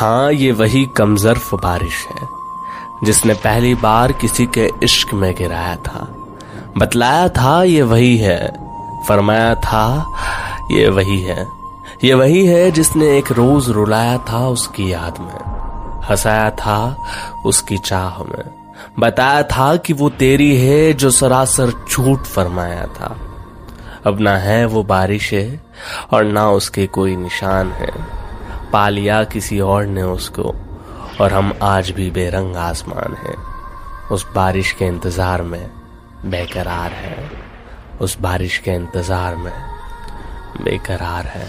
हाँ ये वही कमजर्फ बारिश है, जिसने पहली बार किसी के इश्क में गिराया था। बतलाया था, ये वही है। फरमाया था, ये वही है। ये वही है जिसने एक रोज रुलाया था उसकी याद में। हंसाया था उसकी चाह में। बताया था कि वो तेरी है जो सरासर झूठ फरमाया था। अब ना है वो बारिश है और ना उसके कोई निशान है। पा लिया किसी और ने उसको, और हम आज भी बेरंग आसमान हैं। उस बारिश के इंतज़ार में बेकरार है। उस बारिश के इंतज़ार में बेकरार है।